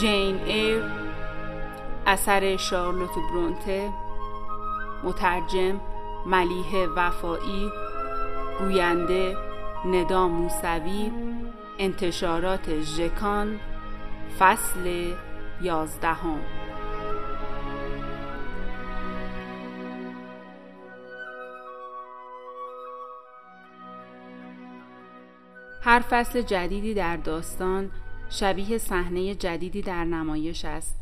جین ایر اثر شارلوت برونته مترجم ملیه وفایی گوینده ندا موسوی انتشارات ژکان فصل یازدهم. هر فصل جدیدی در داستان شبیه صحنه جدیدی در نمایش است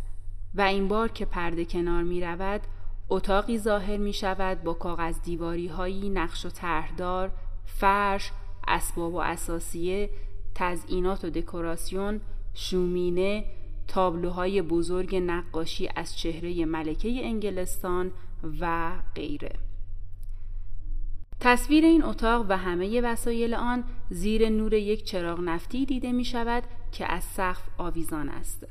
و این بار که پرده کنار می رود اتاقی ظاهر می شود با کاغذ دیواری هایی نقش و طرحدار فرش اسباب و اساسیه تزئینات و دکوراسیون شومینه تابلوهای بزرگ نقاشی از چهره ملکه انگلستان و غیره. تصویر این اتاق و همه وسایل آن زیر نور یک چراغ نفتی دیده می شود که از سقف آویزان است.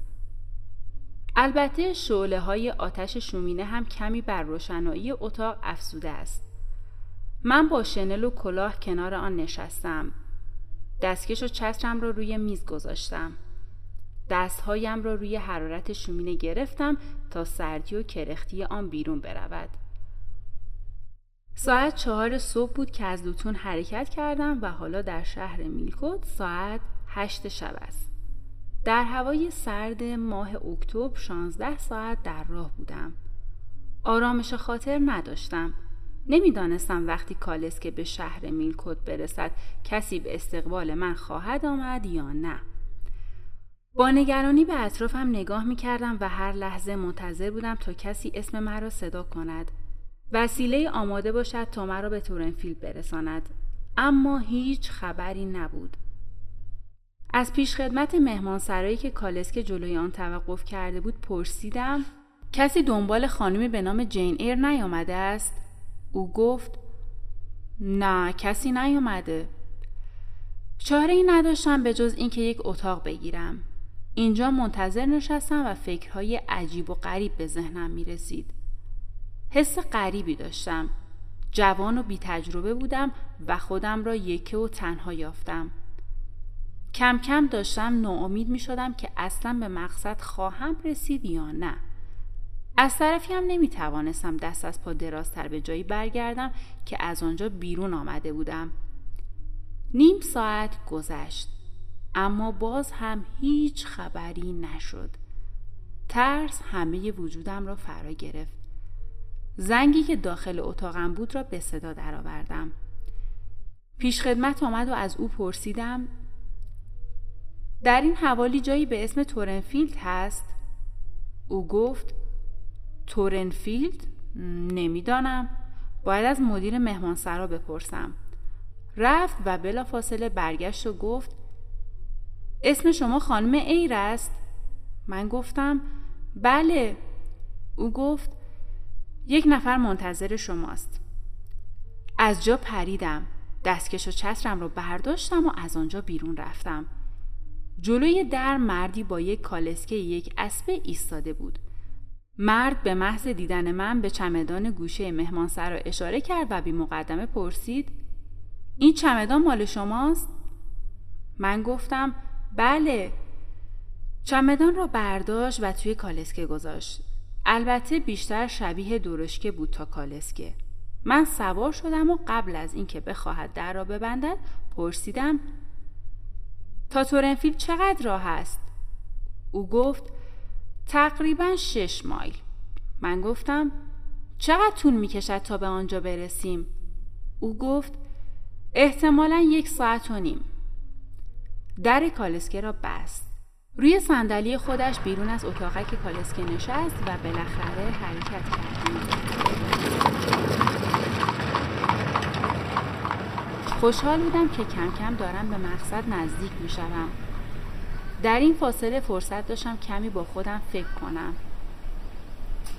البته شعله های آتش شومینه هم کمی بر روشنایی اتاق افزوده است. من با شنل و کلاه کنار آن نشستم. دستکش و چترم را روی میز گذاشتم. دستهایم را روی حرارت شومینه گرفتم تا سردی و کرختی آن بیرون برود. ساعت چهار صبح بود که از لوتون حرکت کردم و حالا در شهر میلکوت ساعت هشت شب است. در هوای سرد ماه اکتبر 16 ساعت در راه بودم. آرامش خاطر نداشتم. نمی‌دانستم وقتی کالسکه به شهر میلکوت برسد کسی به استقبال من خواهد آمد یا نه. با نگرانی به اطرافم نگاه می کردم و هر لحظه منتظر بودم تا کسی اسم مرا صدا کند. وسیله آماده باشد تا مرا به تورنفیلد برساند. اما هیچ خبری نبود. از پیشخدمت مهمانسرایی که کالسکه جلوی آن توقف کرده بود پرسیدم کسی دنبال خانمی به نام جین ایر نیامده است؟ او گفت نه کسی نیامده. چاره ای نداشتم به جز اینکه یک اتاق بگیرم. اینجا منتظر نشستم و فکرهای عجیب و غریب به ذهنم می رسید. حس غریبی داشتم. جوان و بی تجربه بودم و خودم را یکه و تنها یافتم. کم کم داشتم ناامید می شدم که اصلا به مقصد خواهم رسید یا نه. از طرفی هم نمی توانستم دست از پا درازتر به جایی برگردم که از آنجا بیرون آمده بودم. نیم ساعت گذشت. اما باز هم هیچ خبری نشد. ترس همه وجودم را فرا گرفت. زنگی که داخل اتاقم بود را به صدا درآوردم. پیشخدمت آمد و از او پرسیدم در این حوالی جایی به اسم تورنفیلد هست؟ او گفت تورنفیلد؟ نمی‌دانم. باید از مدیر مهمانسرا بپرسم. رفت و بلا فاصله برگشت و گفت اسم شما خانم ایر است؟ من گفتم بله. او گفت یک نفر منتظر شماست. از جا پریدم. دستکش و چترم رو برداشتم و از آنجا بیرون رفتم. جلوی در مردی با یک کالسکه یک اسب ایستاده بود. مرد به محض دیدن من به چمدان گوشه مهمانسرا اشاره کرد و بی مقدمه پرسید این چمدان مال شماست؟ من گفتم بله چمدان را برداشت و توی کالسکه گذاشت البته بیشتر شبیه درشکه بود تا کالسکه من سوار شدم و قبل از اینکه بخواهد در را ببندد پرسیدم تا تورنفیل چقدر راه است؟ او گفت تقریبا شش مایل من گفتم چقدر طول می کشد تا به آنجا برسیم؟ او گفت احتمالا یک ساعت و نیم در کالسکه را بست روی صندلی خودش بیرون از اتاقک کالسکه نشست و بالاخره حرکت کرد خوشحال بودم که کم کم دارم به مقصد نزدیک می شدم. در این فاصله فرصت داشتم کمی با خودم فکر کنم.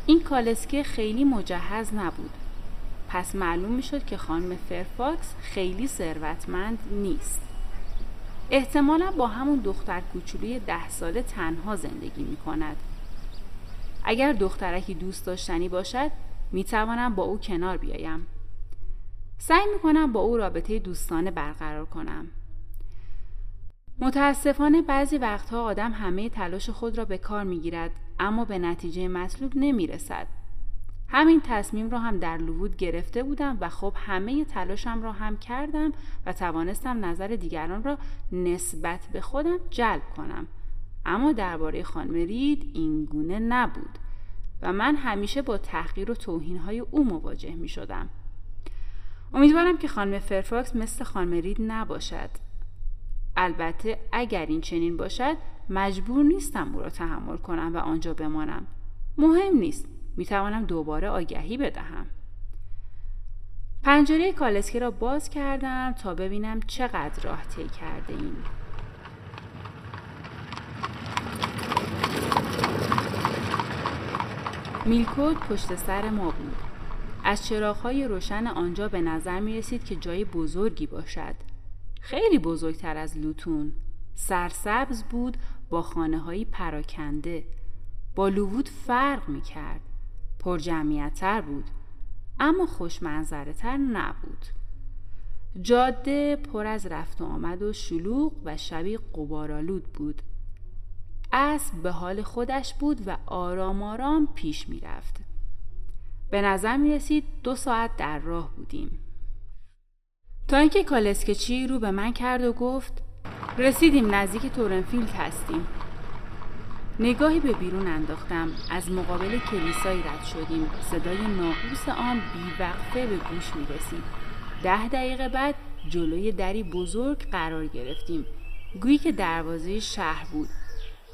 این کالسکه خیلی مجهز نبود. پس معلوم می شد که خانم فرفاکس خیلی ثروتمند نیست. احتمالا با همون دختر کوچولوی ده ساله تنها زندگی می کند. اگر دخترکی دوست داشتنی باشد می توانم با او کنار بیایم. سعی می کنم با او رابطه دوستانه برقرار کنم. متاسفانه بعضی وقتها آدم همه تلاش خود را به کار می‌گیرد اما به نتیجه مطلوب نمی رسد. همین تصمیم را هم در لوود گرفته بودم و خب همه تلاشم را هم کردم و توانستم نظر دیگران را نسبت به خودم جلب کنم. اما درباره خانم رید این گونه نبود و من همیشه با تحقیر و توهین های او مواجه می شدم. امیدوارم که خانم فرفاکس مثل خانم رید نباشد. البته اگر این چنین باشد مجبور نیستم او را تحمل کنم و آنجا بمانم. مهم نیست. می توانم دوباره آگهی بدهم. پنجره کالسکی را باز کردم تا ببینم چقدر راه طی کرده ایم. میلکوت پشت سر ما بود. از چراغهای روشن آنجا به نظر می رسید که جای بزرگی باشد. خیلی بزرگتر از لوتون. سرسبز بود با خانه هایی پراکنده. با لووود فرق می کرد. پر جمعیتر بود. اما خوشمنظره تر نبود. جاده پر از رفت و آمد و شلوغ و شبیه قبارالود بود. اسب به حال خودش بود و آرام آرام پیش می رفت. به نظر می رسید دو ساعت در راه بودیم. تا اینکه کالسکچی رو به من کرد و گفت رسیدیم نزدیک تورنفیلد هستیم. نگاهی به بیرون انداختم از مقابل کلیسایی رد شدیم صدای ناقوس آن بیوقفه به گوش می رسید. ده دقیقه بعد جلوی دری بزرگ قرار گرفتیم گویی که دروازه شهر بود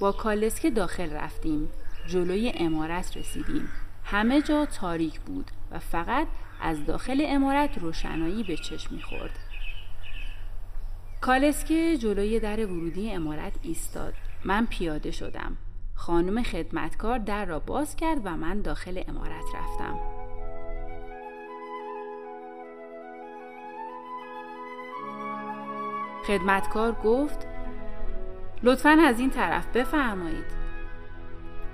با کالسکه داخل رفتیم جلوی امارت رسیدیم همه جا تاریک بود و فقط از داخل امارت روشنایی به چشم می‌خورد. کالسکه جلوی در ورودی امارت ایستاد. من پیاده شدم. خانم خدمتکار در را باز کرد و من داخل امارت رفتم. خدمتکار گفت لطفا از این طرف بفرمایید.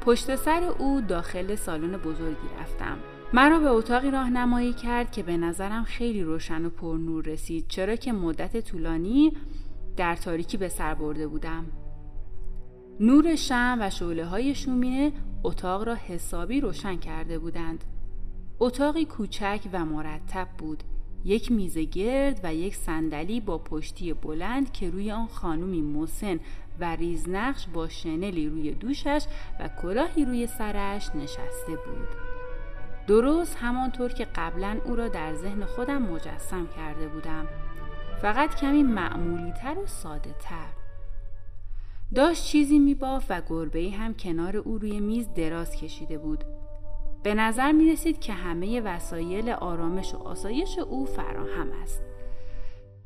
پشت سر او داخل سالن بزرگی رفتم. مرا به اتاقی راهنمایی کرد که به نظرم خیلی روشن و پرنور رسید چرا که مدت طولانی در تاریکی به سر برده بودم. نور شم و شعله های شومینه اتاق را حسابی روشن کرده بودند. اتاقی کوچک و مرتب بود. یک میز گرد و یک صندلی با پشتی بلند که روی آن خانومی مسن و ریزنقش با شنلی روی دوشش و کلاهی روی سرش نشسته بود. درست همانطور که قبلا او را در ذهن خودم مجسم کرده بودم. فقط کمی معمولی تر و ساده تر داشت چیزی میباف و گربه هم کنار او روی میز دراز کشیده بود. به نظر می رسید که همه وسایل آرامش و آسایش او فراهم است.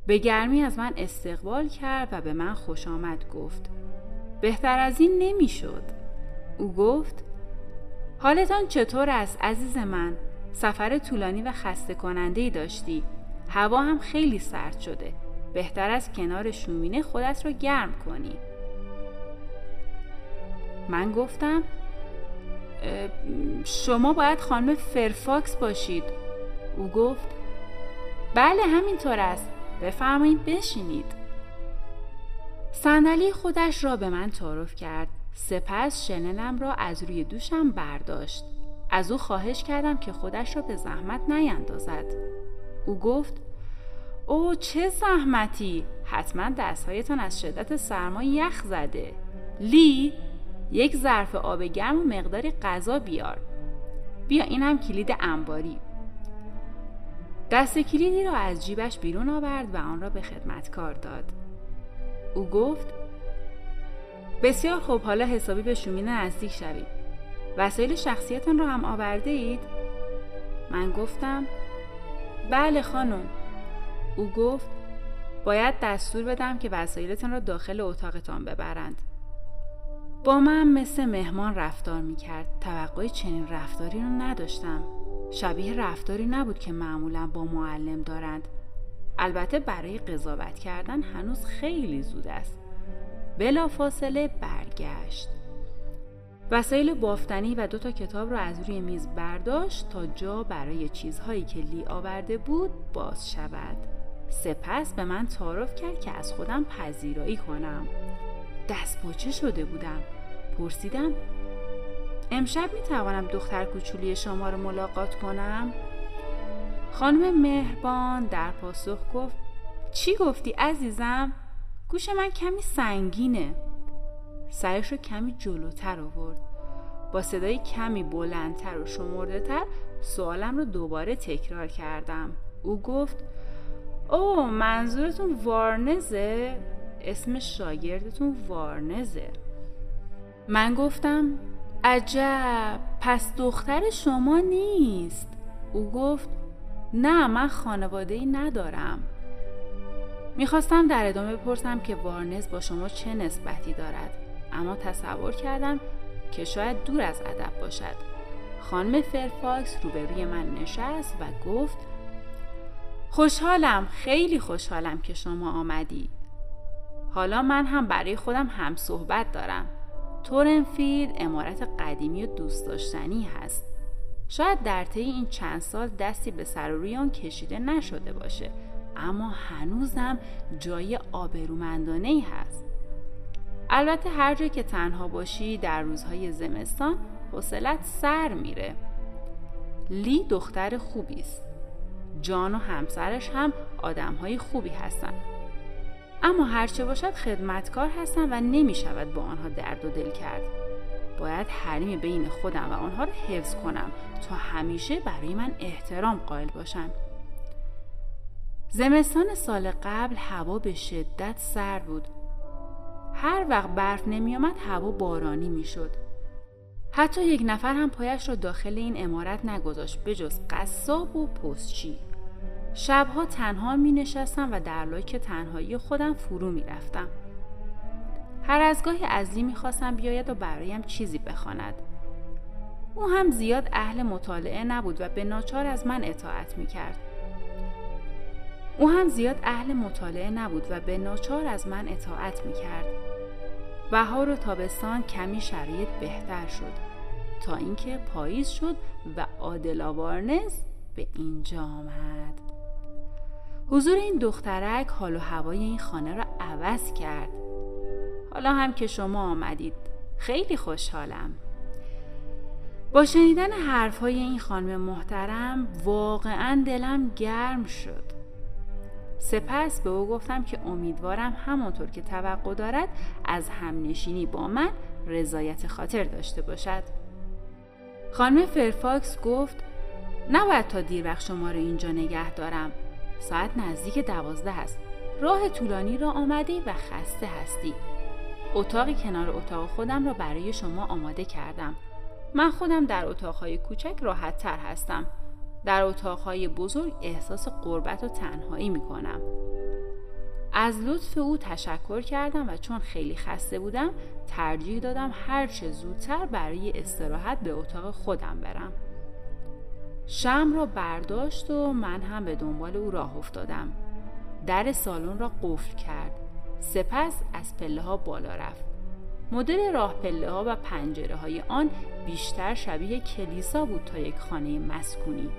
به گرمی از من استقبال کرد و به من خوش آمد گفت. بهتر از این نمی‌شد. او گفت حالتان چطور است عزیز من؟ سفر طولانی و خسته کننده ای داشتی. هوا هم خیلی سرد شده. بهتر از کنار شومینه خودت را گرم کنی. من گفتم شما باید خانم فرفاکس باشید او گفت بله همینطور است بفرمایید بشینید. صندلی خودش را به من تعارف کرد. سپس شنلم را از روی دوشم برداشت. از او خواهش کردم که خودش را به زحمت نیندازد. او گفت او چه زحمتی! حتما دستهایتان از شدت سرما یخ زده. لی یک ظرف آب گرم و مقداری غذا بیار. بیا این هم کلید انباری. دست کلیدی را از جیبش بیرون آورد و آن را به خدمتکار داد. او گفت بسیار خوب حالا حسابی به شومینه نزدیک شوید. وسایل شخصیتان را هم آورده اید؟ من گفتم بله خانم. او گفت باید دستور بدم که وسایلتان را داخل اتاقتان ببرند. با من مثل مهمان رفتار می کرد توقع چنین رفتاری رو نداشتم. شبیه رفتاری نبود که معمولا با معلم دارند. البته برای قضاوت کردن هنوز خیلی زود است. بلا فاصله برگشت. وسایل بافتنی و دو تا کتاب را از روی میز برداشت تا جا برای چیزهایی که لی آورده بود باز شود. سپس به من تعارف کرد که از خودم پذیرایی کنم. دست شده بودم. پرسیدم امشب می توانم دختر کوچولی شما رو ملاقات کنم؟ خانم مهربان در پاسخ گفت چی گفتی عزیزم؟ گوش من کمی سنگینه سرش رو کمی جلوتر آورد با صدای کمی بلندتر و شمرده تر سوالم رو دوباره تکرار کردم او گفت او منظورتون وارنزه؟ اسم شاگردتون وارنزه من گفتم عجب پس دختر شما نیست. او گفت نه من خانواده ای ندارم. می‌خواستم در ادامه بپرسم که وارنز با شما چه نسبتی دارد. اما تصور کردم که شاید دور از ادب باشد. خانم فرفاکس روبروی من نشست و گفت خوشحالم خیلی خوشحالم که شما آمدی. حالا من هم برای خودم هم صحبت دارم. تورنفیلد امارت قدیمی و دوست داشتنی هست. شاید در طی این چند سال دستی به سر و روی آن کشیده نشده باشه اما هنوزم جای آبرومندانه ای هست. البته هر جا که تنها باشی در روزهای زمستان حوصلت سر میره. لی دختر خوبی است. جان و همسرش هم آدمهای خوبی هستند اما هرچه باشد خدمتکار هستم و نمی شود با آنها درد و دل کرد. باید حریم بین خودم و آنها را حفظ کنم تا همیشه برای من احترام قائل باشم. زمستان سال قبل هوا به شدت سرد بود. هر وقت برف نمی آمد هوا بارانی می شد حتی یک نفر هم پایش را داخل این امارت نگذاشت بجز قصاب و پستچی. شبها تنها می نشستم و در لاک تنهایی خودم فرو می رفتم. هر از گاهی ازلی می خواستم بیاید و برایم چیزی بخواند. او هم زیاد اهل مطالعه نبود و به ناچار از من اطاعت می کرد. او هم زیاد اهل مطالعه نبود و به ناچار از من اطاعت می کرد. بهار و تابستان کمی شرایط بهتر شد تا اینکه پاییز شد و عادل به اینجا آمد. حضور این دخترک حال و هوای این خانه را عوض کرد. حالا هم که شما آمدید خیلی خوشحالم. با شنیدن حرفهای این خانم محترم واقعا دلم گرم شد. سپس به او گفتم که امیدوارم همانطور که توقع دارد از همنشینی با من رضایت خاطر داشته باشد. خانم فرفاکس گفت نباید تا دیر وقت شما را اینجا نگه دارم. ساعت نزدیک دوازده است. راه طولانی را آمده و خسته هستی. اتاقی کنار اتاق خودم را برای شما آماده کردم. من خودم در اتاقهای کوچک راحت تر هستم. در اتاقهای بزرگ احساس قربت و تنهایی می کنم از لطف او تشکر کردم و چون خیلی خسته بودم ترجیح دادم هرچه زودتر برای استراحت به اتاق خودم برم. شم را برداشت و من هم به دنبال او راه افتادم. در سالن را قفل کرد. سپس از پله ها بالا رفت. مدل راه پله ها و پنجره های آن بیشتر شبیه کلیسا بود تا یک خانه مسکونی.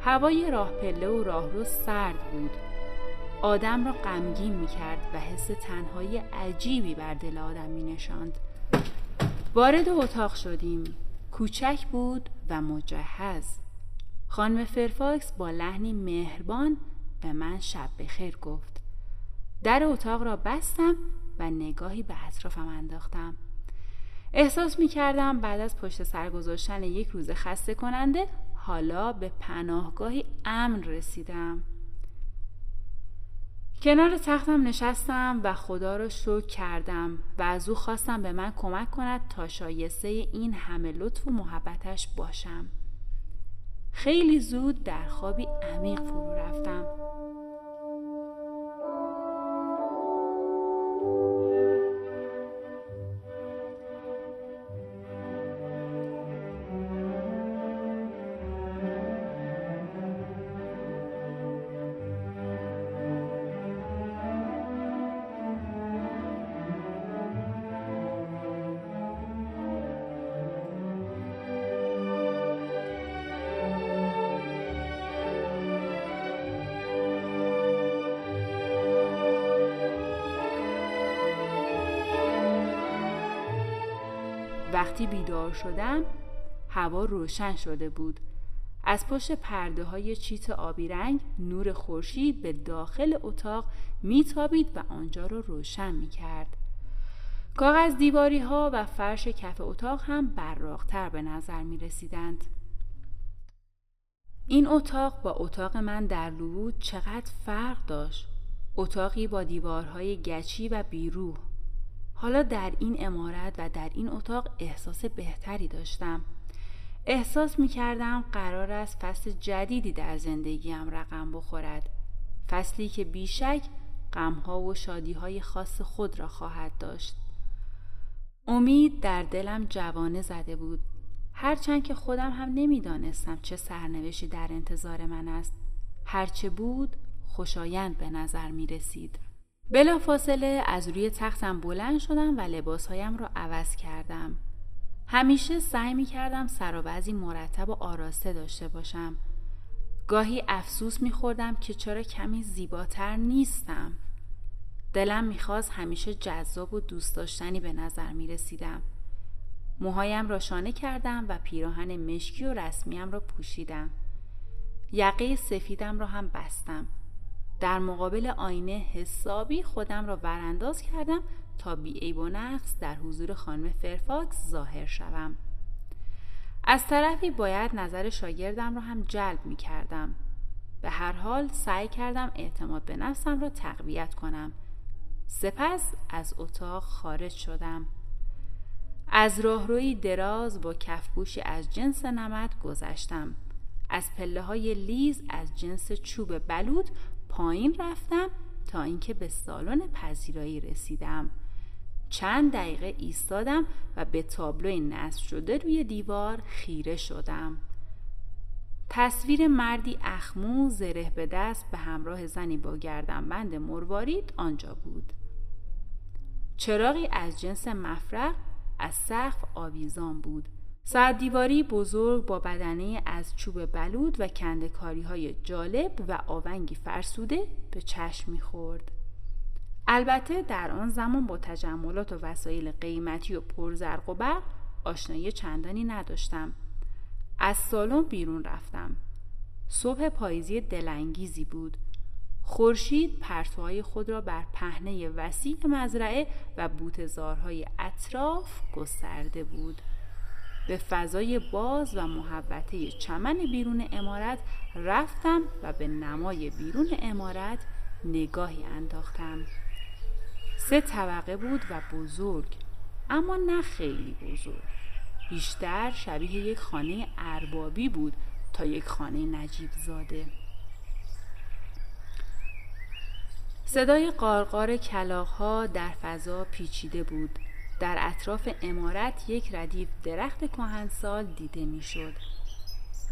هوای راه پله و راهرو سرد بود. آدم را غمگین می کرد و حس تنهایی عجیبی بر دل آدم می نشاند. وارد اتاق شدیم. کوچک بود و مجهز. خانم فرفاکس با لحنی مهربان به من شب بخیر گفت. در اتاق را بستم و نگاهی به اطرافم انداختم. احساس می کردم بعد از پشت سر گذاشتن یک روز خسته کننده حالا به پناهگاهی امن رسیدم. کنار تختم نشستم و خدا را شکر کردم و از او خواستم به من کمک کند تا شایسته این همه لطف و محبتش باشم. خیلی زود در خوابی عمیق فرو رفتم وقتی بیدار شدم هوا روشن شده بود از پشت پرده های چیت آبی رنگ نور خورشید به داخل اتاق میتابید و آنجا را روشن می کرد. کاغذ دیواری ها و فرش کف اتاق هم براقتر به نظر می رسیدند. این اتاق با اتاق من در لوود چقدر فرق داشت. اتاقی با دیوارهای گچی و بیروح. حالا در این امارت و در این اتاق احساس بهتری داشتم. احساس می کردم قرار است فصل جدیدی در زندگیم رقم بخورد. فصلی که بیشک غمها و شادیهای خاص خود را خواهد داشت. امید در دلم جوانه زده بود. هرچند که خودم هم نمی‌دانستم چه سرنوشتی در انتظار من است. هرچه بود خوشایند به نظر می رسید. بلا فاصله از روی تختم بلند شدم و لباسهایم را عوض کردم. همیشه سعی می کردم سرابزی مرتب و آراسته داشته باشم. گاهی افسوس می خوردم که چرا کمی زیباتر نیستم. دلم می‌خواست همیشه جذاب و دوست داشتنی به نظر می رسیدم. موهایم را شانه کردم و پیراهن مشکی و رسمیم را پوشیدم. یقه سفیدم را هم بستم. در مقابل آینه حسابی خودم را برانداز کردم تا بی و نقص در حضور خانم فرفاکس ظاهر شوم. از طرفی باید نظر شاگردم را هم جلب می کردم. به هر حال سعی کردم اعتماد به نفسم را تقویت کنم. سپس از اتاق خارج شدم. از راهروی دراز با کفپوشی از جنس نمد گذشتم. از پله های لیز از جنس چوب بلود پایین رفتم تا اینکه به سالن پذیرایی رسیدم. چند دقیقه ایستادم و به تابلوی نصب شده روی دیوار خیره شدم. تصویر مردی اخمو زره به دست به همراه زنی با گردنبند مروارید آنجا بود. چراغی از جنس مفرق از سقف آویزان بود. ساعت دیواری بزرگ با بدنه از چوب بلود و کندکاری های جالب و آونگی فرسوده به چشم می‌خورد. البته در آن زمان با تجملات و وسایل قیمتی و پرزرق و برق آشنایی چندانی نداشتم. از سالن بیرون رفتم. صبح پاییزی دلانگیزی بود. خورشید پرتوهای خود را بر پهنه وسیع مزرعه و بوتزارهای اطراف گسترده بود. به فضای باز و محبته چمن بیرون امارت رفتم و به نمای بیرون امارت نگاهی انداختم. سه طبقه بود و بزرگ اما نه خیلی بزرگ. بیشتر شبیه یک خانه اربابی بود تا یک خانه نجیب زاده صدای قارقار کلاغها در فضا پیچیده بود. در اطراف امارت یک ردیف درخت کهنسال دیده می‌شد.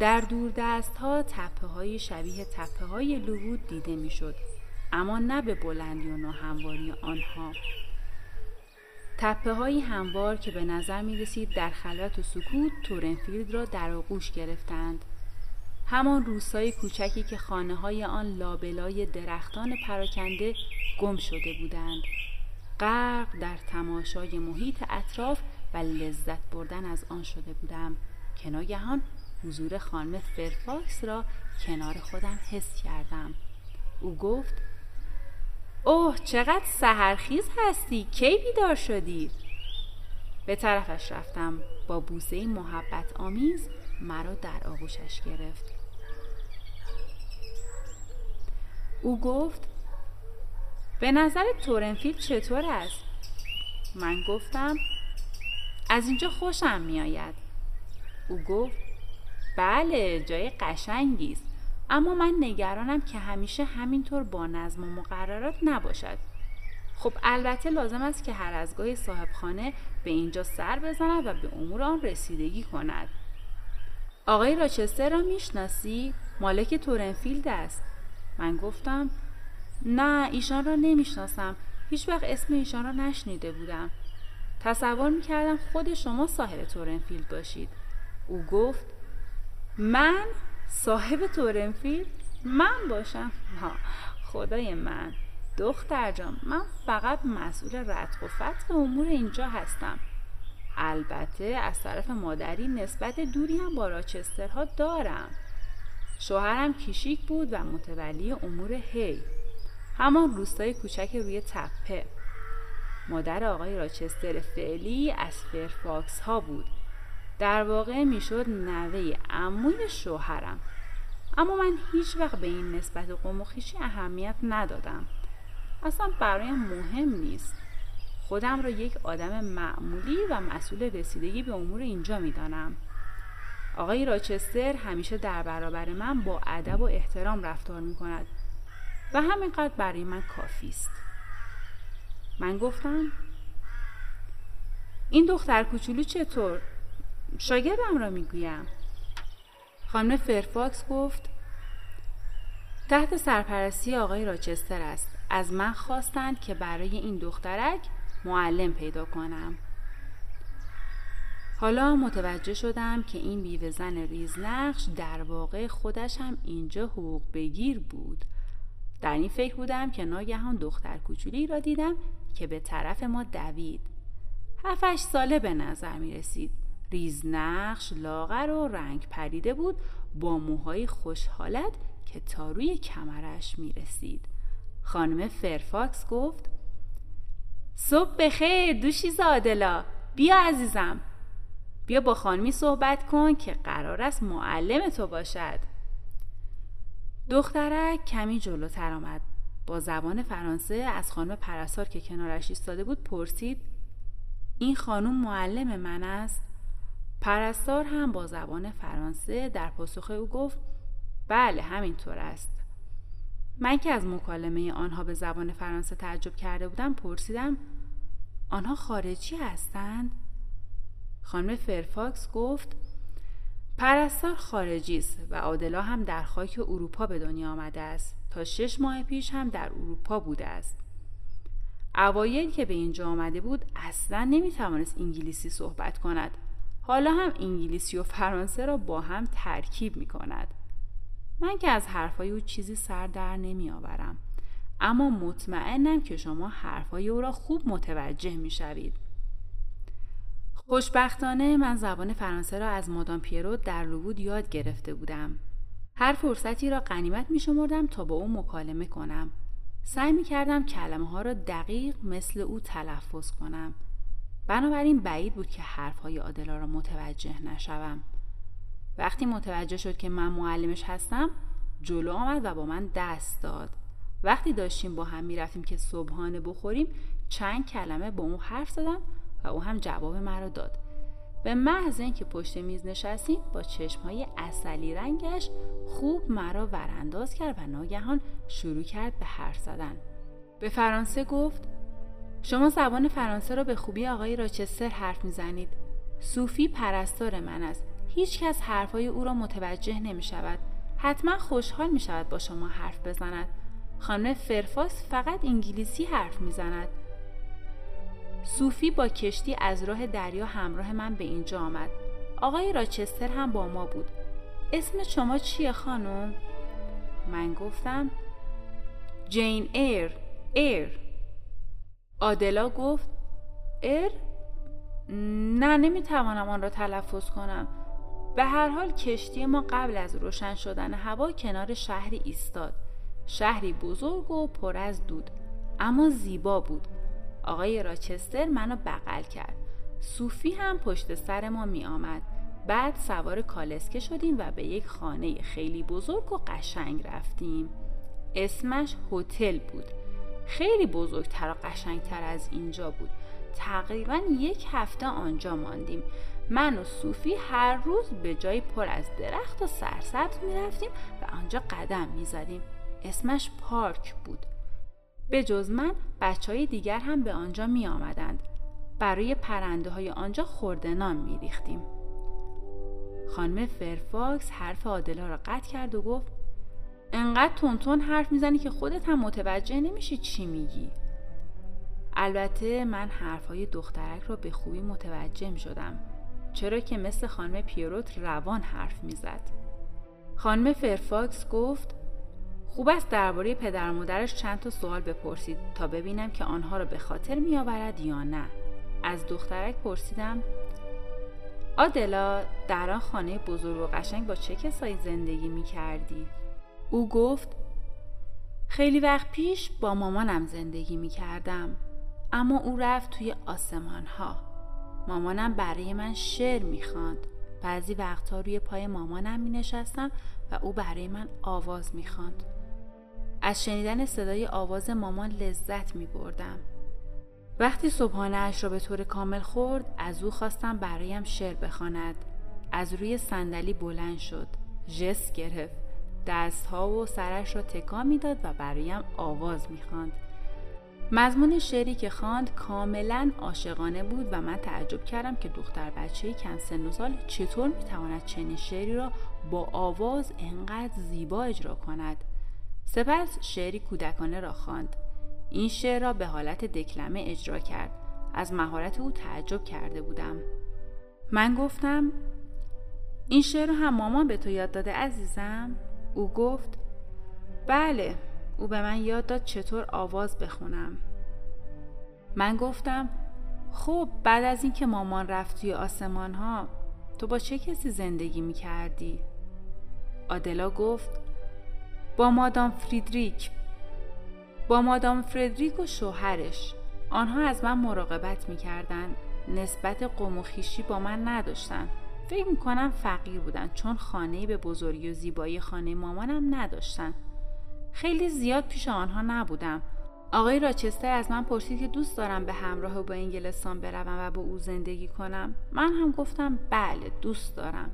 در دور دست ها تپه های شبیه تپه های لوود دیده می‌شد اما نه به بلندی و ناهمواری آنها. تپه های هموار که به نظر می رسید در خلوت و سکوت تورنفیلد را در آغوش گرفتند. همان روستای کوچکی که خانه های آن لابلای درختان پراکنده گم شده بودند. غرق در تماشای محیط اطراف و لذت بردن از آن شده بودم. که ناگهان حضور خانم فرفاکس را کنار خودم حس کردم. او گفت اوه چقدر سهرخیز هستی کی بیدار شدی؟ به طرفش رفتم با بوسه محبت آمیز مرا در آغوشش گرفت. او گفت به نظر تورنفیل چطور است؟ من گفتم از اینجا خوشم میآید. او گفت بله جای قشنگی است. اما من نگرانم که همیشه همینطور با نظم و مقررات نباشد. خب البته لازم است که هر از گاهی صاحب خانه به اینجا سر بزند و به امور آن رسیدگی کند. آقای راچستر را می‌شناسی؟ مالک تورنفیلد است. من گفتم نه ایشان را نمی‌شناسم. هیچ وقت اسم ایشان را نشنیده بودم. تصور می‌کردم خود شما صاحب تورنفیلد باشید. او گفت من صاحب تورنفیلد؟ من باشم؟ ها خدای من. دختر جان من فقط مسئول رد و فتق امور اینجا هستم. البته از طرف مادری نسبت دوری هم با راچسترها دارم. شوهرم کیشیک بود و متولی امور هی همان روستای کوچک روی تپه. مادر آقای راچستر فعلی از فرفاکس ها بود. در واقع می‌شد نوه عموی شوهرم. اما من هیچ وقت به این نسبت قوم و خیشی اهمیت ندادم. اصلا برایم مهم نیست. خودم را یک آدم معمولی و مسئول رسیدگی به امور اینجا می‌دانم. آقای راچستر همیشه در برابر من با ادب و احترام رفتار می کند و همینقدر برای من کافی است. من گفتم این دختر کوچولو چطور؟ شاگردم را می‌گویم. خانم فرفاکس گفت تحت سرپرستی آقای راچستر است. از من خواستند که برای این دخترک معلم پیدا کنم. حالا متوجه شدم که این بیوه زن ریزنقش در واقع خودش هم اینجا حقوق بگیر بود. در این فکر بودم که ناگهان دختر کوچولی را دیدم که به طرف ما دوید. هفتش ساله به نظر می رسید. ریزنقش لاغر و رنگ پریده بود با موهای خوشحالت که تا روی کمرش می رسید. خانم فرفاکس گفت صبح بخیر دوشی زادلا. بیا عزیزم. بیا با خانمی صحبت کن که قرار است معلم تو باشد. دخترک کمی جلوتر آمد. با زبان فرانسه از خانم پرستار که کنارش ایستاده بود پرسید این خانم معلم من است؟ پرستار هم با زبان فرانسه در پاسخ او گفت بله همینطور است. من که از مکالمه آنها به زبان فرانسه تعجب کرده بودم پرسیدم آنها خارجی هستند؟ خانم فرفاکس گفت پرستار خارجی است و عادلا هم در خاک اروپا به دنیا آمده است تا شش ماه پیش هم در اروپا بوده است اوایل که به اینجا آمده بود اصلا نمی‌توانست انگلیسی صحبت کند حالا هم انگلیسی و فرانسه را با هم ترکیب می کند. من که از حرفای او چیزی سر در نمی آورم. اما مطمئنم که شما حرفای او را خوب متوجه می شوید. خوشبختانه من زبان فرانسه را از مادام پیرو در لوود یاد گرفته بودم. هر فرصتی را قنیمت می شمردم تا با او مکالمه کنم. سعی می کردم کلمه ها را دقیق مثل او تلفظ کنم. بنابراین بعید بود که حرفهای عادلا را متوجه نشوم. وقتی متوجه شد که من معلمش هستم جلو آمد و با من دست داد. وقتی داشتیم با هم می‌رفتیم که صبحانه بخوریم چند کلمه با اون حرف زدم و او هم جواب مرا داد. به محض اینکه پشت میز نشستیم با چشمهای اصلی رنگش خوب مرا ورانداز کرد و ناگهان شروع کرد به حرف زدن. به فرانسه گفت شما زبان فرانسه را به خوبی آقای راچستر حرف می‌زنید. صوفی پرستار من است. هیچ کس حرفهای او را متوجه نمی شود حتما خوشحال می شود با شما حرف بزند. خانم فرفاس فقط انگلیسی حرف می‌زند. صوفی با کشتی از راه دریا همراه من به اینجا آمد. آقای راچستر هم با ما بود. اسم شما چیه خانم؟ من گفتم جین ایر ایر. آدلا گفت ایر؟ نه نمی‌توانم آن را تلفظ کنم. به هر حال کشتی ما قبل از روشن شدن هوا کنار شهری ایستاد. شهری بزرگ و پر از دود اما زیبا بود. آقای راچستر منو بغل کرد. صوفی هم پشت سر ما می آمد. بعد سوار کالسکه شدیم و به یک خانه خیلی بزرگ و قشنگ رفتیم. اسمش هتل بود. خیلی بزرگتر و قشنگتر از اینجا بود. تقریبا یک هفته آنجا ماندیم. من و صوفی هر روز به جای پر از درخت و سرسبز می رفتیم و آنجا قدم می زدیم. اسمش پارک بود. به جز من بچه های دیگر هم به آنجا می آمدند. برای پرنده های آنجا خوردنان می ریختیم. خانم فرفاکس حرف عادلا را قطع کرد و گفت انقدر تونتون حرف می‌زنی که خودت هم متوجه نمیشی چی میگی البته من حرفهای دخترک را به خوبی متوجه شدم چرا که مثل خانم پیروت روان حرف می‌زد. خانم فرفاکس گفت خوب است درباره پدر و مادرش چند تا سوال بپرسید تا ببینم که آنها را به خاطر میآورد یا نه از دخترک پرسیدم آدلا در آن خانه بزرگ و قشنگ با چه کسایی زندگی می کردی؟ او گفت خیلی وقت پیش با مامانم زندگی می کردم اما او رفت توی آسمان ها مامانم برای من شعر می خاند. بعضی وقتها روی پای مامانم می نشستم و او برای من آواز می خاند. از شنیدن صدای آواز مامان لذت می بردم. وقتی صبحانه اش را به طور کامل خورد از او خواستم برایم شعر بخواند. از روی صندلی بلند شد. جس گرفت. دستها و سرش را تکان می‌داد و برایم آواز می‌خواند. مضمون شعری که خواند کاملا عاشقانه بود و من تعجب کردم که دختر بچه کم سن و سال چطور می‌تواند چنین شعری را با آواز انقدر زیبا اجرا کند سپس شعری کودکانه را خواند. این شعر را به حالت دکلمه اجرا کرد. از مهارت او تعجب کرده بودم. من گفتم این شعر رو هم مامان به تو یاد داده عزیزم؟ او گفت بله او به من یاد داد چطور آواز بخونم. من گفتم خب بعد از اینکه مامان رفت توی آسمان ها تو با چه کسی زندگی می کردی؟ آدلا گفت با مادام فریدریک. با مادام فریدریک و شوهرش. آنها از من مراقبت می کردن. نسبت قوم و خیشی با من نداشتن. فکر می کنم فقیر بودن چون خانه به بزرگی و زیبایی خانه مامانم نداشتن. خیلی زیاد پیش آنها نبودم. آقای راچستر از من پرسید که دوست دارم به همراه با انگلستان بروم و با او زندگی کنم. من هم گفتم بله دوست دارم.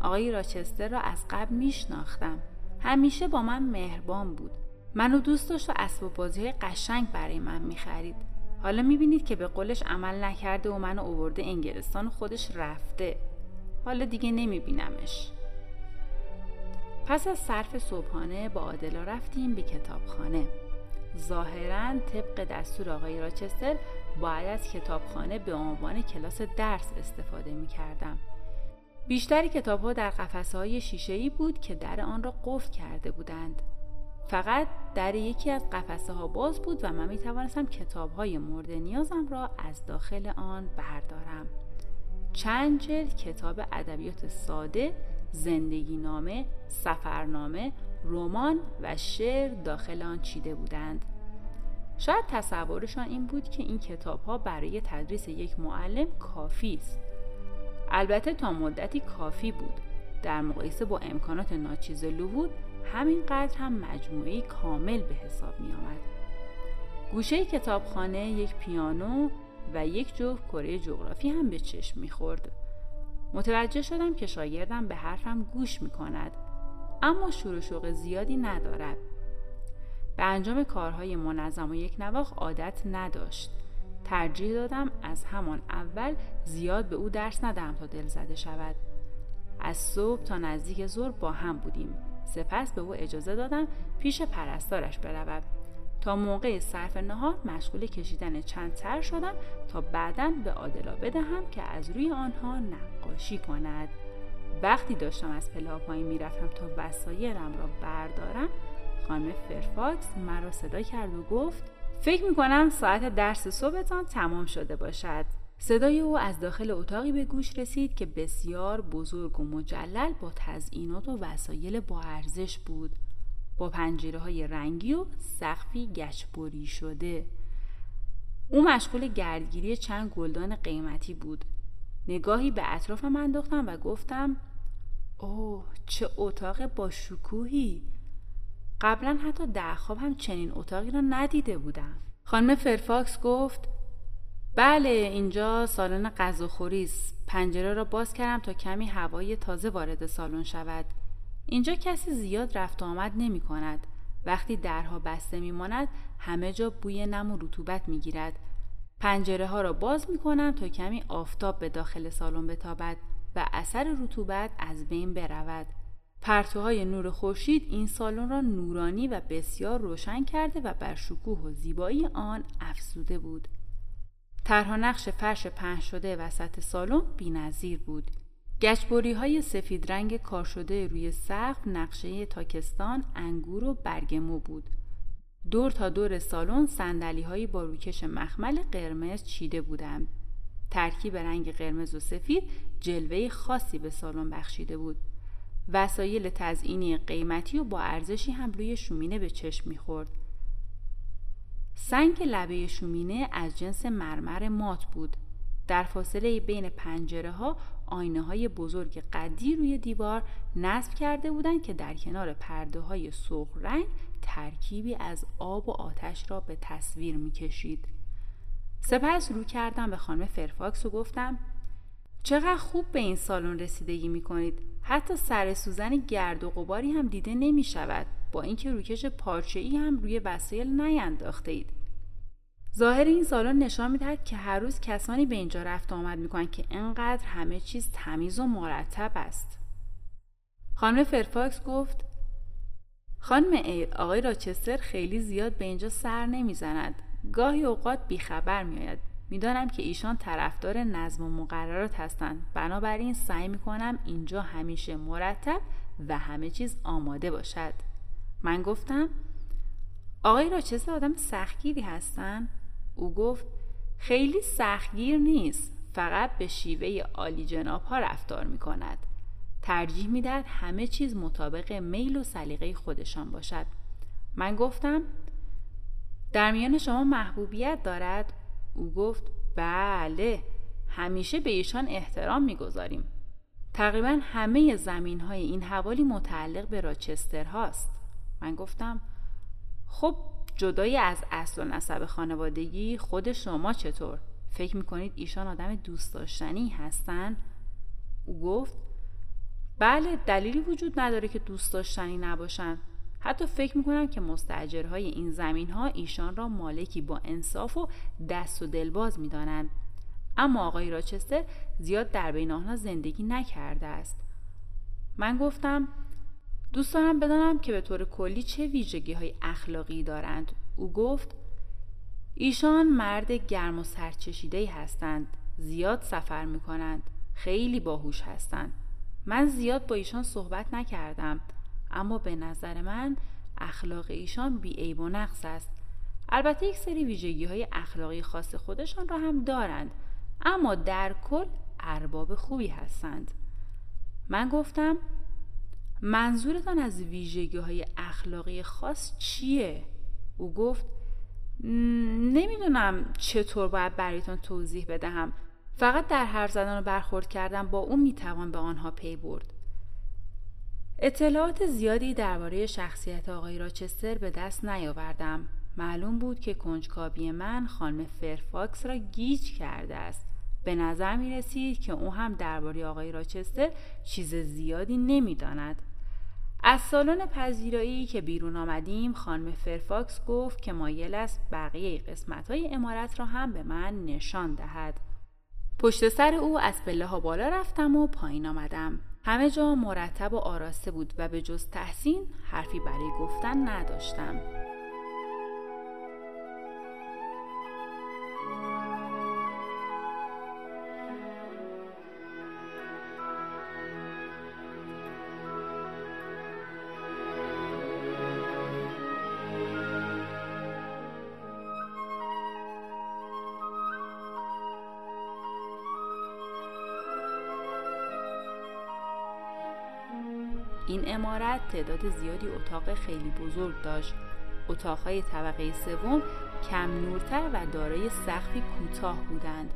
آقای راچستر را از قبل میشناختم. همیشه با من مهربان بود. منو دوست داشت و اسباب بازی قشنگ برای من می‌خرید. حالا می‌بینید که به قولش عمل نکرده و منو اوورده انگلستان خودش رفته. حالا دیگه نمیبینمش. پس از صرف صبحانه با عادلا رفتیم به کتابخانه. ظاهرا طبق دستور آقای راچستر باید از کتابخانه به عنوان کلاس درس استفاده می کردم. بیشتری کتاب ها در قفسه های شیشه ای بود که در آن را قفل کرده بودند. فقط در یکی از قفسه ها باز بود و من می توانستم کتاب های مورد نیازم را از داخل آن بردارم. چند جلد کتاب ادبیات ساده زندگی نامه، سفرنامه، رمان و شعر داخل آن چیده بودند. شاید تصورشان این بود که این کتاب ها برای تدریس یک معلم کافی است. البته تا مدتی کافی بود. در مقایسه با امکانات ناچیز لوود همینقدر هم مجموعه کامل به حساب می آمد. گوشه کتابخانه یک پیانو و یک جفت کره جغرافی هم به چشم می‌خورد. متوجه شدم که شاگردم به حرفم گوش می کند اما شور و شوق زیادی ندارد. به انجام کارهای منظم و یک نواخ عادت نداشت. ترجیح دادم از همان اول زیاد به او درس ندهم تا دل زده شود. از صبح تا نزدیک ظهر با هم بودیم. سپس به او اجازه دادم پیش پرستارش برود. تا موقع صرف نهار مشغول کشیدن چند تر شدم تا بعدا به عادلا بدهم که از روی آنها نقاشی کند وقتی داشتم از پله پایین می‌رفتم تا وسایلم را بردارم خانم فرفاکس مرا صدا کرد و گفت فکر می‌کنم ساعت درس صبحتان تمام شده باشد. صدای او از داخل اتاقی به گوش رسید که بسیار بزرگ و مجلل با تزئینات و وسایل با ارزش بود. با پنجره های رنگی و سقفی گچبری شده. او مشغول گردگیری چند گلدان قیمتی بود. نگاهی به اطرافم انداختم و گفتم اوه چه اتاق با شکوهی! قبلا حتی در خواب هم چنین اتاقی را ندیده بودم خانم فرفاکس گفت بله اینجا سالن غذاخوری است پنجره را باز کردم تا کمی هوای تازه وارد سالن شود اینجا کسی زیاد رفت و آمد نمی کند. وقتی درها بسته می ماند همه جا بوی نم و رطوبت می گیرد. پنجره ها را باز می کنم تا کمی آفتاب به داخل سالن بتابد و اثر رطوبت از بین برود. پرتوهای نور خورشید این سالن را نورانی و بسیار روشن کرده و بر شکوه و زیبایی آن افزوده بود. طرح نقش فرش پهن شده وسط سالن بینظیر بود. گچبوری های سفید رنگ کار شده روی سقف نقشه تاکستان، انگور و برگمو بود. دور تا دور سالن صندلی های با روکش مخمل قرمز چیده بودند. ترکیب رنگ قرمز و سفید جلوه خاصی به سالن بخشیده بود. وسایل تزئینی قیمتی و با ارزشی هم روی شومینه به چشم می‌خورد. سنگ لبه شومینه از جنس مرمر مات بود. در فاصله بین پنجره ها آینه های بزرگ قدی روی دیوار نصب کرده بودند که در کنار پرده های سرخ رنگ ترکیبی از آب و آتش را به تصویر می کشید. سپس رو کردم به خانم فرفاکس و گفتم چقدر خوب به این سالن رسیدگی می کنید. حتی سر سوزن گرد و غباری هم دیده نمی شود با اینکه روکش پارچه ای هم روی وسایل نینداخته اید. ظاهر این سالن نشان می‌دهد که هر روز کسانی به اینجا رفت آمد می‌کنند که انقدر همه چیز تمیز و مرتب است. خانم فرفاکس گفت خانم ایر آقای راچستر خیلی زیاد به اینجا سر نمی‌زند. گاهی اوقات بیخبر میآید. می‌دانم که ایشان طرفدار نظم و مقررات هستند. بنابراین سعی می‌کنم اینجا همیشه مرتب و همه چیز آماده باشد. من گفتم آقای راچستر آدم سختگیری هستند؟ او گفت خیلی سختگیر نیست فقط به شیوه عالی جناب ها رفتار می کند. ترجیح می‌دهد همه چیز مطابق میل و سلیقه خودشان باشد. من گفتم در میان شما محبوبیت دارد؟ او گفت بله همیشه به ایشان احترام می‌گذاریم. تقریبا همه زمین های این حوالی متعلق به راچستر هاست. من گفتم خب جدای از اصل و نسب خانوادگی خود شما چطور؟ فکر می‌کنید ایشان آدم دوست داشتنی هستن؟ او گفت بله دلیلی وجود نداره که دوست داشتنی نباشن حتی فکر می‌کنم که مستجرهای این زمین ها ایشان را مالکی با انصاف و دست و دلباز می‌دانند اما آقای راچستر زیاد در بین آنها زندگی نکرده است من گفتم دوست دارم بدانم که به طور کلی چه ویژگی های اخلاقی دارند. او گفت ایشان مرد گرم و سرچشیده هستند. زیاد سفر می کنند. خیلی باهوش هستند. من زیاد با ایشان صحبت نکردم اما به نظر من اخلاق ایشان بی و نقص است. البته یک سری ویژگی های اخلاقی خاص خودشان را هم دارند اما در کل ارباب خوبی هستند. من گفتم منظورتان از ویژگی های اخلاقی خاص چیه؟ او گفت نمی‌دونم چطور باید برایتان توضیح بدهم فقط در حرف زدن و برخورد کردن با او می‌توان به آنها پی برد اطلاعات زیادی درباره شخصیت آقای راچستر به دست نیاوردم معلوم بود که کنجکاوی من خانم فرفاکس را گیج کرده است به نظر می رسید که او هم درباره آقای راچستر چیز زیادی نمی‌داند از سالن پذیرایی که بیرون آمدیم خانم فرفاکس گفت که مایل است بقیه قسمت های امارت را هم به من نشان دهد. پشت سر او از پله ها بالا رفتم و پایین آمدم. همه جا مرتب و آراسته بود و به جز تحسین حرفی برای گفتن نداشتم. امارت تعداد زیادی اتاق خیلی بزرگ داشت. اتاقهای طبقه سوم کم نورتر و دارای سقفی کوتاه بودند.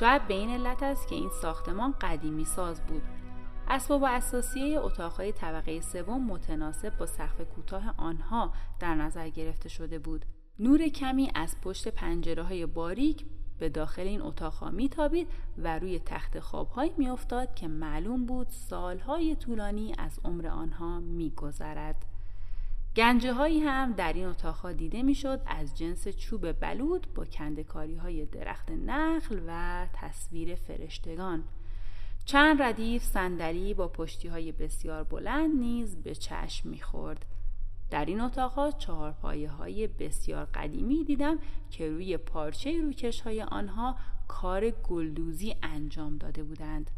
شاید به این علت است که این ساختمان قدیمی ساز بود. اسباب و اساسیه اتاقهای طبقه سوم متناسب با سقف کوتاه آنها در نظر گرفته شده بود. نور کمی از پشت پنجره های باریک به داخل این اتاقها میتابید و روی تخت خوابهایی میافتاد که معلوم بود سالهای طولانی از عمر آنها میگذرد. گنجه هم در این اتاقها دیده می‌شد از جنس چوب بلود با کندکاری های درخت نخل و تصویر فرشتگان. چند ردیف صندلی با پشتی های بسیار بلند نیز به چشم می‌خورد. در این اتاقها چهار پایه های بسیار قدیمی دیدم که روی پارچه روکش های آنها کار گلدوزی انجام داده بودند.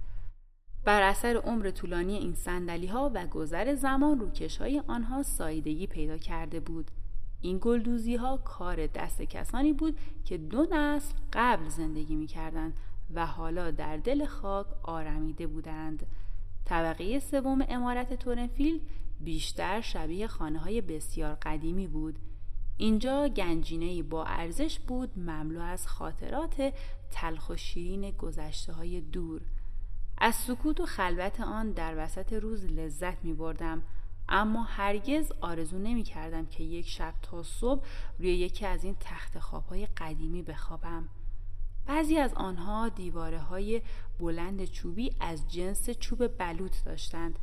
بر اثر عمر طولانی این سندلی ها و گذر زمان روکش های آنها سایدگی پیدا کرده بود. این گلدوزی ها کار دست کسانی بود که دو نسل قبل زندگی می کردند و حالا در دل خاک آرمیده بودند طبقه سوم امارت تورنفیلد بیشتر شبیه خانه های بسیار قدیمی بود. اینجا گنجینه با ارزش بود مملو از خاطرات تلخ و شیرین گذشته های دور. از سکوت و خلوت آن در وسط روز لذت می بردم اما هرگز آرزو نمی کردم که یک شب تا صبح روی یکی از این تخت خوابهای قدیمی بخوابم. بعضی از آنها دیواره های بلند چوبی از جنس چوب بلوط داشتند.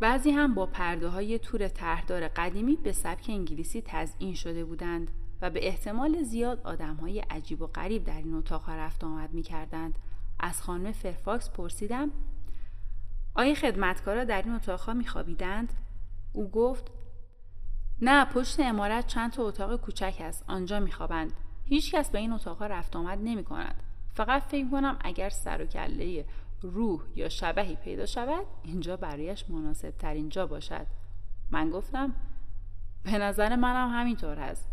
بعضی هم با پرده های تور تهدار قدیمی به سبک انگلیسی تزئین شده بودند و به احتمال زیاد آدم های عجیب و غریب در این اتاق رفت آمد می کردند. از خانم فرفاکس پرسیدم آیا خدمتکارا در این اتاقها میخوابیدند او گفت نه پشت امارت چند تا اتاق کوچک است آنجا میخوابند هیچ کس به این اتاقها رفت آمد نمی کند. فقط فکر کنم اگر سر و کله روح یا شبهی پیدا شود اینجا برایش مناسب ترین جا باشد. من گفتم به نظر منم همینطور هست.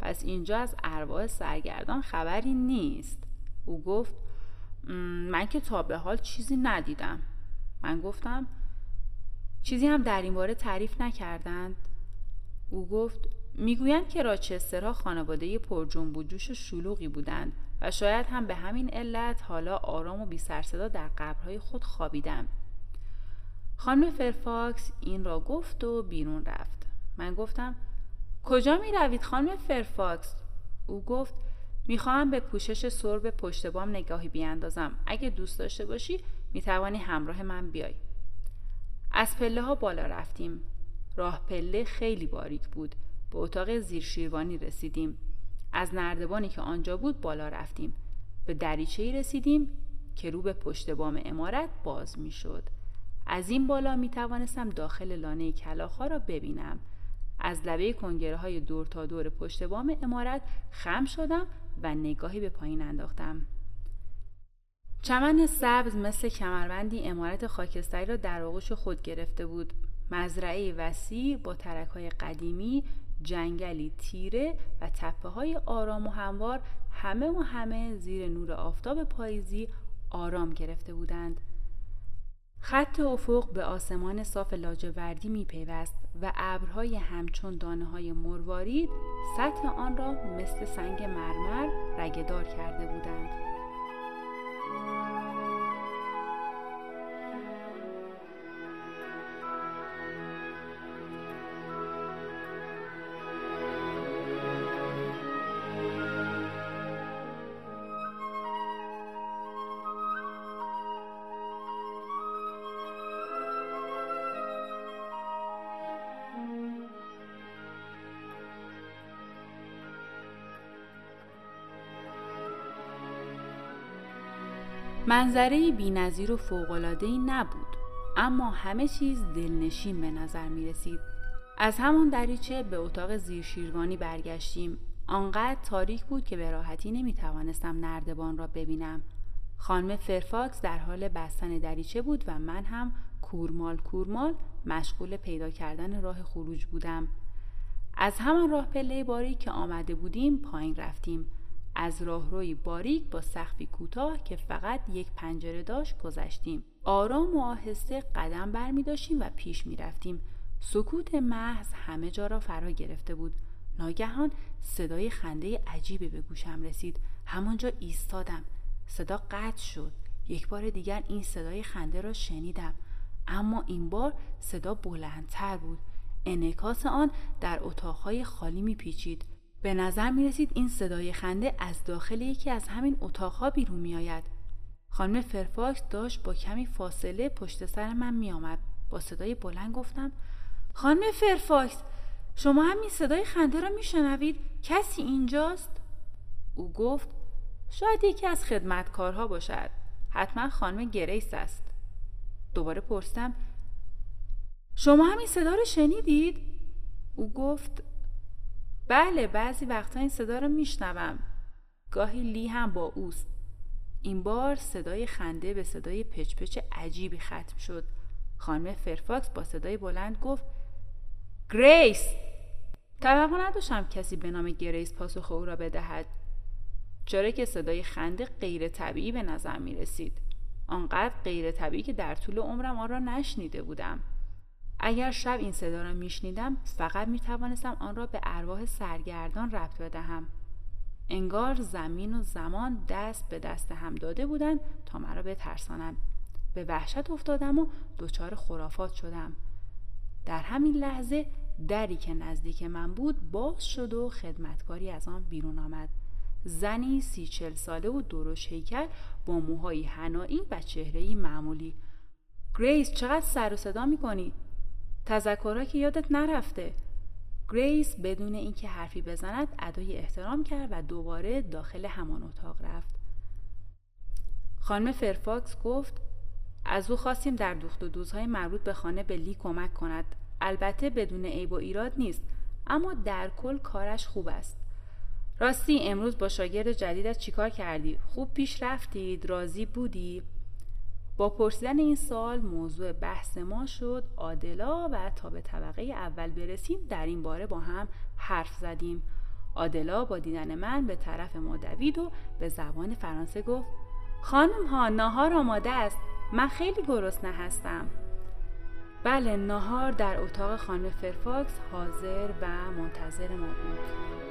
پس اینجا از ارواح سرگردان خبری نیست. او گفت من که تا به حال چیزی ندیدم. من گفتم چیزی هم در این باره تعریف نکردند. او گفت می‌گویند که راچسترها خانواده پر جنب و جوش شلوغی بودند. و شاید هم به همین علت حالا آرام و بی سروصدا در قبرهای خود خوابیدند. خانم فرفاکس این را گفت و بیرون رفت. من گفتم کجا می روید خانم فرفاکس؟ او گفت می‌خواهم به پوشش سرب پشت بام نگاهی بیاندازم. اگه دوست داشته باشی می توانی همراه من بیای. از پله ها بالا رفتیم. راه پله خیلی باریک بود. به اتاق زیر شیروانی رسیدیم. از نردبانی که آنجا بود بالا رفتیم. به دریچه ای رسیدیم که رو به پشت بام امارت باز می شد. از این بالا می توانستم داخل لانه کلاخها را ببینم. از لبه کنگره های دور تا دور پشت بام امارت خم شدم و نگاهی به پایین انداختم. چمن سبز مثل کمربندی امارت خاکستری را در آغوش خود گرفته بود. مزرعه وسیع با ترک های قدیمی جنگلی تیره و تپه های آرام و هموار همه و همه زیر نور آفتاب پاییزی آرام گرفته بودند. خط افق به آسمان صاف لاجوردی می پیوست و ابرهای همچون دانه های مروارید سطح آن را مثل سنگ مرمر رگدار کرده بودند. منظره بینظیر و فوقلادهی نبود اما همه چیز دلنشین به نظر می رسید. از همان دریچه به اتاق زیر شیروانی برگشتیم. آنقدر تاریک بود که به راحتی نمی توانستم نردبان را ببینم. خانم فرفاکس در حال بستن دریچه بود و من هم کورمال کورمال مشغول پیدا کردن راه خروج بودم. از همان راه پله باری که آمده بودیم پایین رفتیم. از راهروی باریک با سقفی کوتاه که فقط یک پنجره داشت گذشتیم. آرام و آهسته قدم بر می داشتیم و پیش می رفتیم سکوت محض همه جا را فرا گرفته بود. ناگهان صدای خنده عجیبی به گوشم رسید. همانجا ایستادم. صدا قطع شد. یک بار دیگر این صدای خنده را شنیدم. اما این بار صدا بلندتر بود. انعکاس آن در اتاقهای خالی میپیچید. به نظر می رسید این صدای خنده از داخل یکی از همین اتاقها بیرون می آید. خانم فرفاکس داشت با کمی فاصله پشت سر من می آمد. با صدای بلند گفتم خانم فرفاکس شما هم این صدای خنده را می شنوید؟ کسی اینجاست؟ او گفت شاید یکی از خدمتکارها باشد. حتما خانم گریس است. دوباره پرسیدم شما هم این صدا را شنیدید؟ او گفت بله بعضی وقتا این صدا رو میشنوم. گاهی لی هم با اوست. این بار صدای خنده به صدای پچپچ عجیبی ختم شد. خانم فرفاکس با صدای بلند گفت گریس! توقع نداشتم کسی به نام گریس پاسخ او را بدهد. چرا که صدای خنده غیر طبیعی به نظر می رسید. آنقدر غیر طبیعی که در طول عمرم آن را نشنیده بودم. اگر شب این صدا را میشنیدم فقط می توانستم آن را به ارواح سرگردان ربط بدهم. انگار زمین و زمان دست به دست هم داده بودند تا مرا بترسانند. به وحشت افتادم و دچار خرافات شدم. در همین لحظه دری که نزدیک من بود باز شد و خدمتکاری از آن بیرون آمد. زنی سی چل ساله و درشت هیکل با موهایی حنایی و چهرهی معمولی. گریس چقدر سر و صدا می‌کنی؟ تذکرها که یادت نرفته. گریس بدون اینکه حرفی بزند ادای احترام کرد و دوباره داخل همان اتاق رفت. خانم فرفاکس گفت از او خواستیم در دوخت و دوزهای مربوط به خانه به لی کمک کند. البته بدون عیب و ایراد نیست اما در کل کارش خوب است. راستی امروز با شاگرد جدیدت چیکار کردی؟ خوب پیش رفتید؟ راضی بودی؟ با پرسیدن این سال موضوع بحث ما شد. آدلا و تا به طبقه اول برسیم در این باره با هم حرف زدیم. آدلا با دیدن من به طرف ما دوید و به زبان فرانسه گفت خانم ها ناهار آماده است. من خیلی گرسنه هستم. بله ناهار در اتاق خانم فرفاکس حاضر و منتظر ما بود.